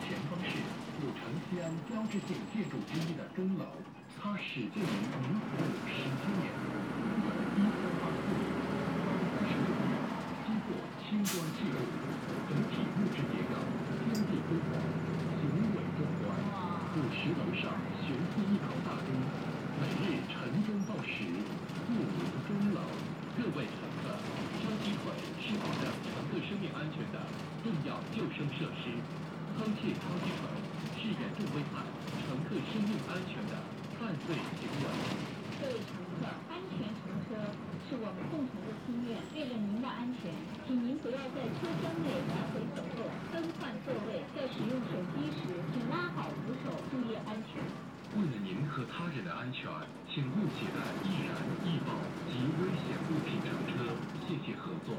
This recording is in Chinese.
前方是古城西安标志性建筑之一的钟楼，它始建于民国十七年，有一三八四米，高三十六米，基座青砖砌筑，整体木质结构，天地辉煌，雄伟壮观。古石楼上悬挂一口大钟，每日晨钟报时，故名钟楼。各位乘客，烧鸡腿是保障乘客生命安全的重要救生设施，偷窃烧鸡腿是严重危害乘客生命安全的犯罪行为。各位乘客，安全乘车是我们共同的心愿。为了您的安全，请您不要在车厢内来回走动，更换座位。在使用手机时，请拉好扶手，注意安全。为了您和他人的安全，请勿携带易燃、易爆及危险物品乘车，谢谢合作。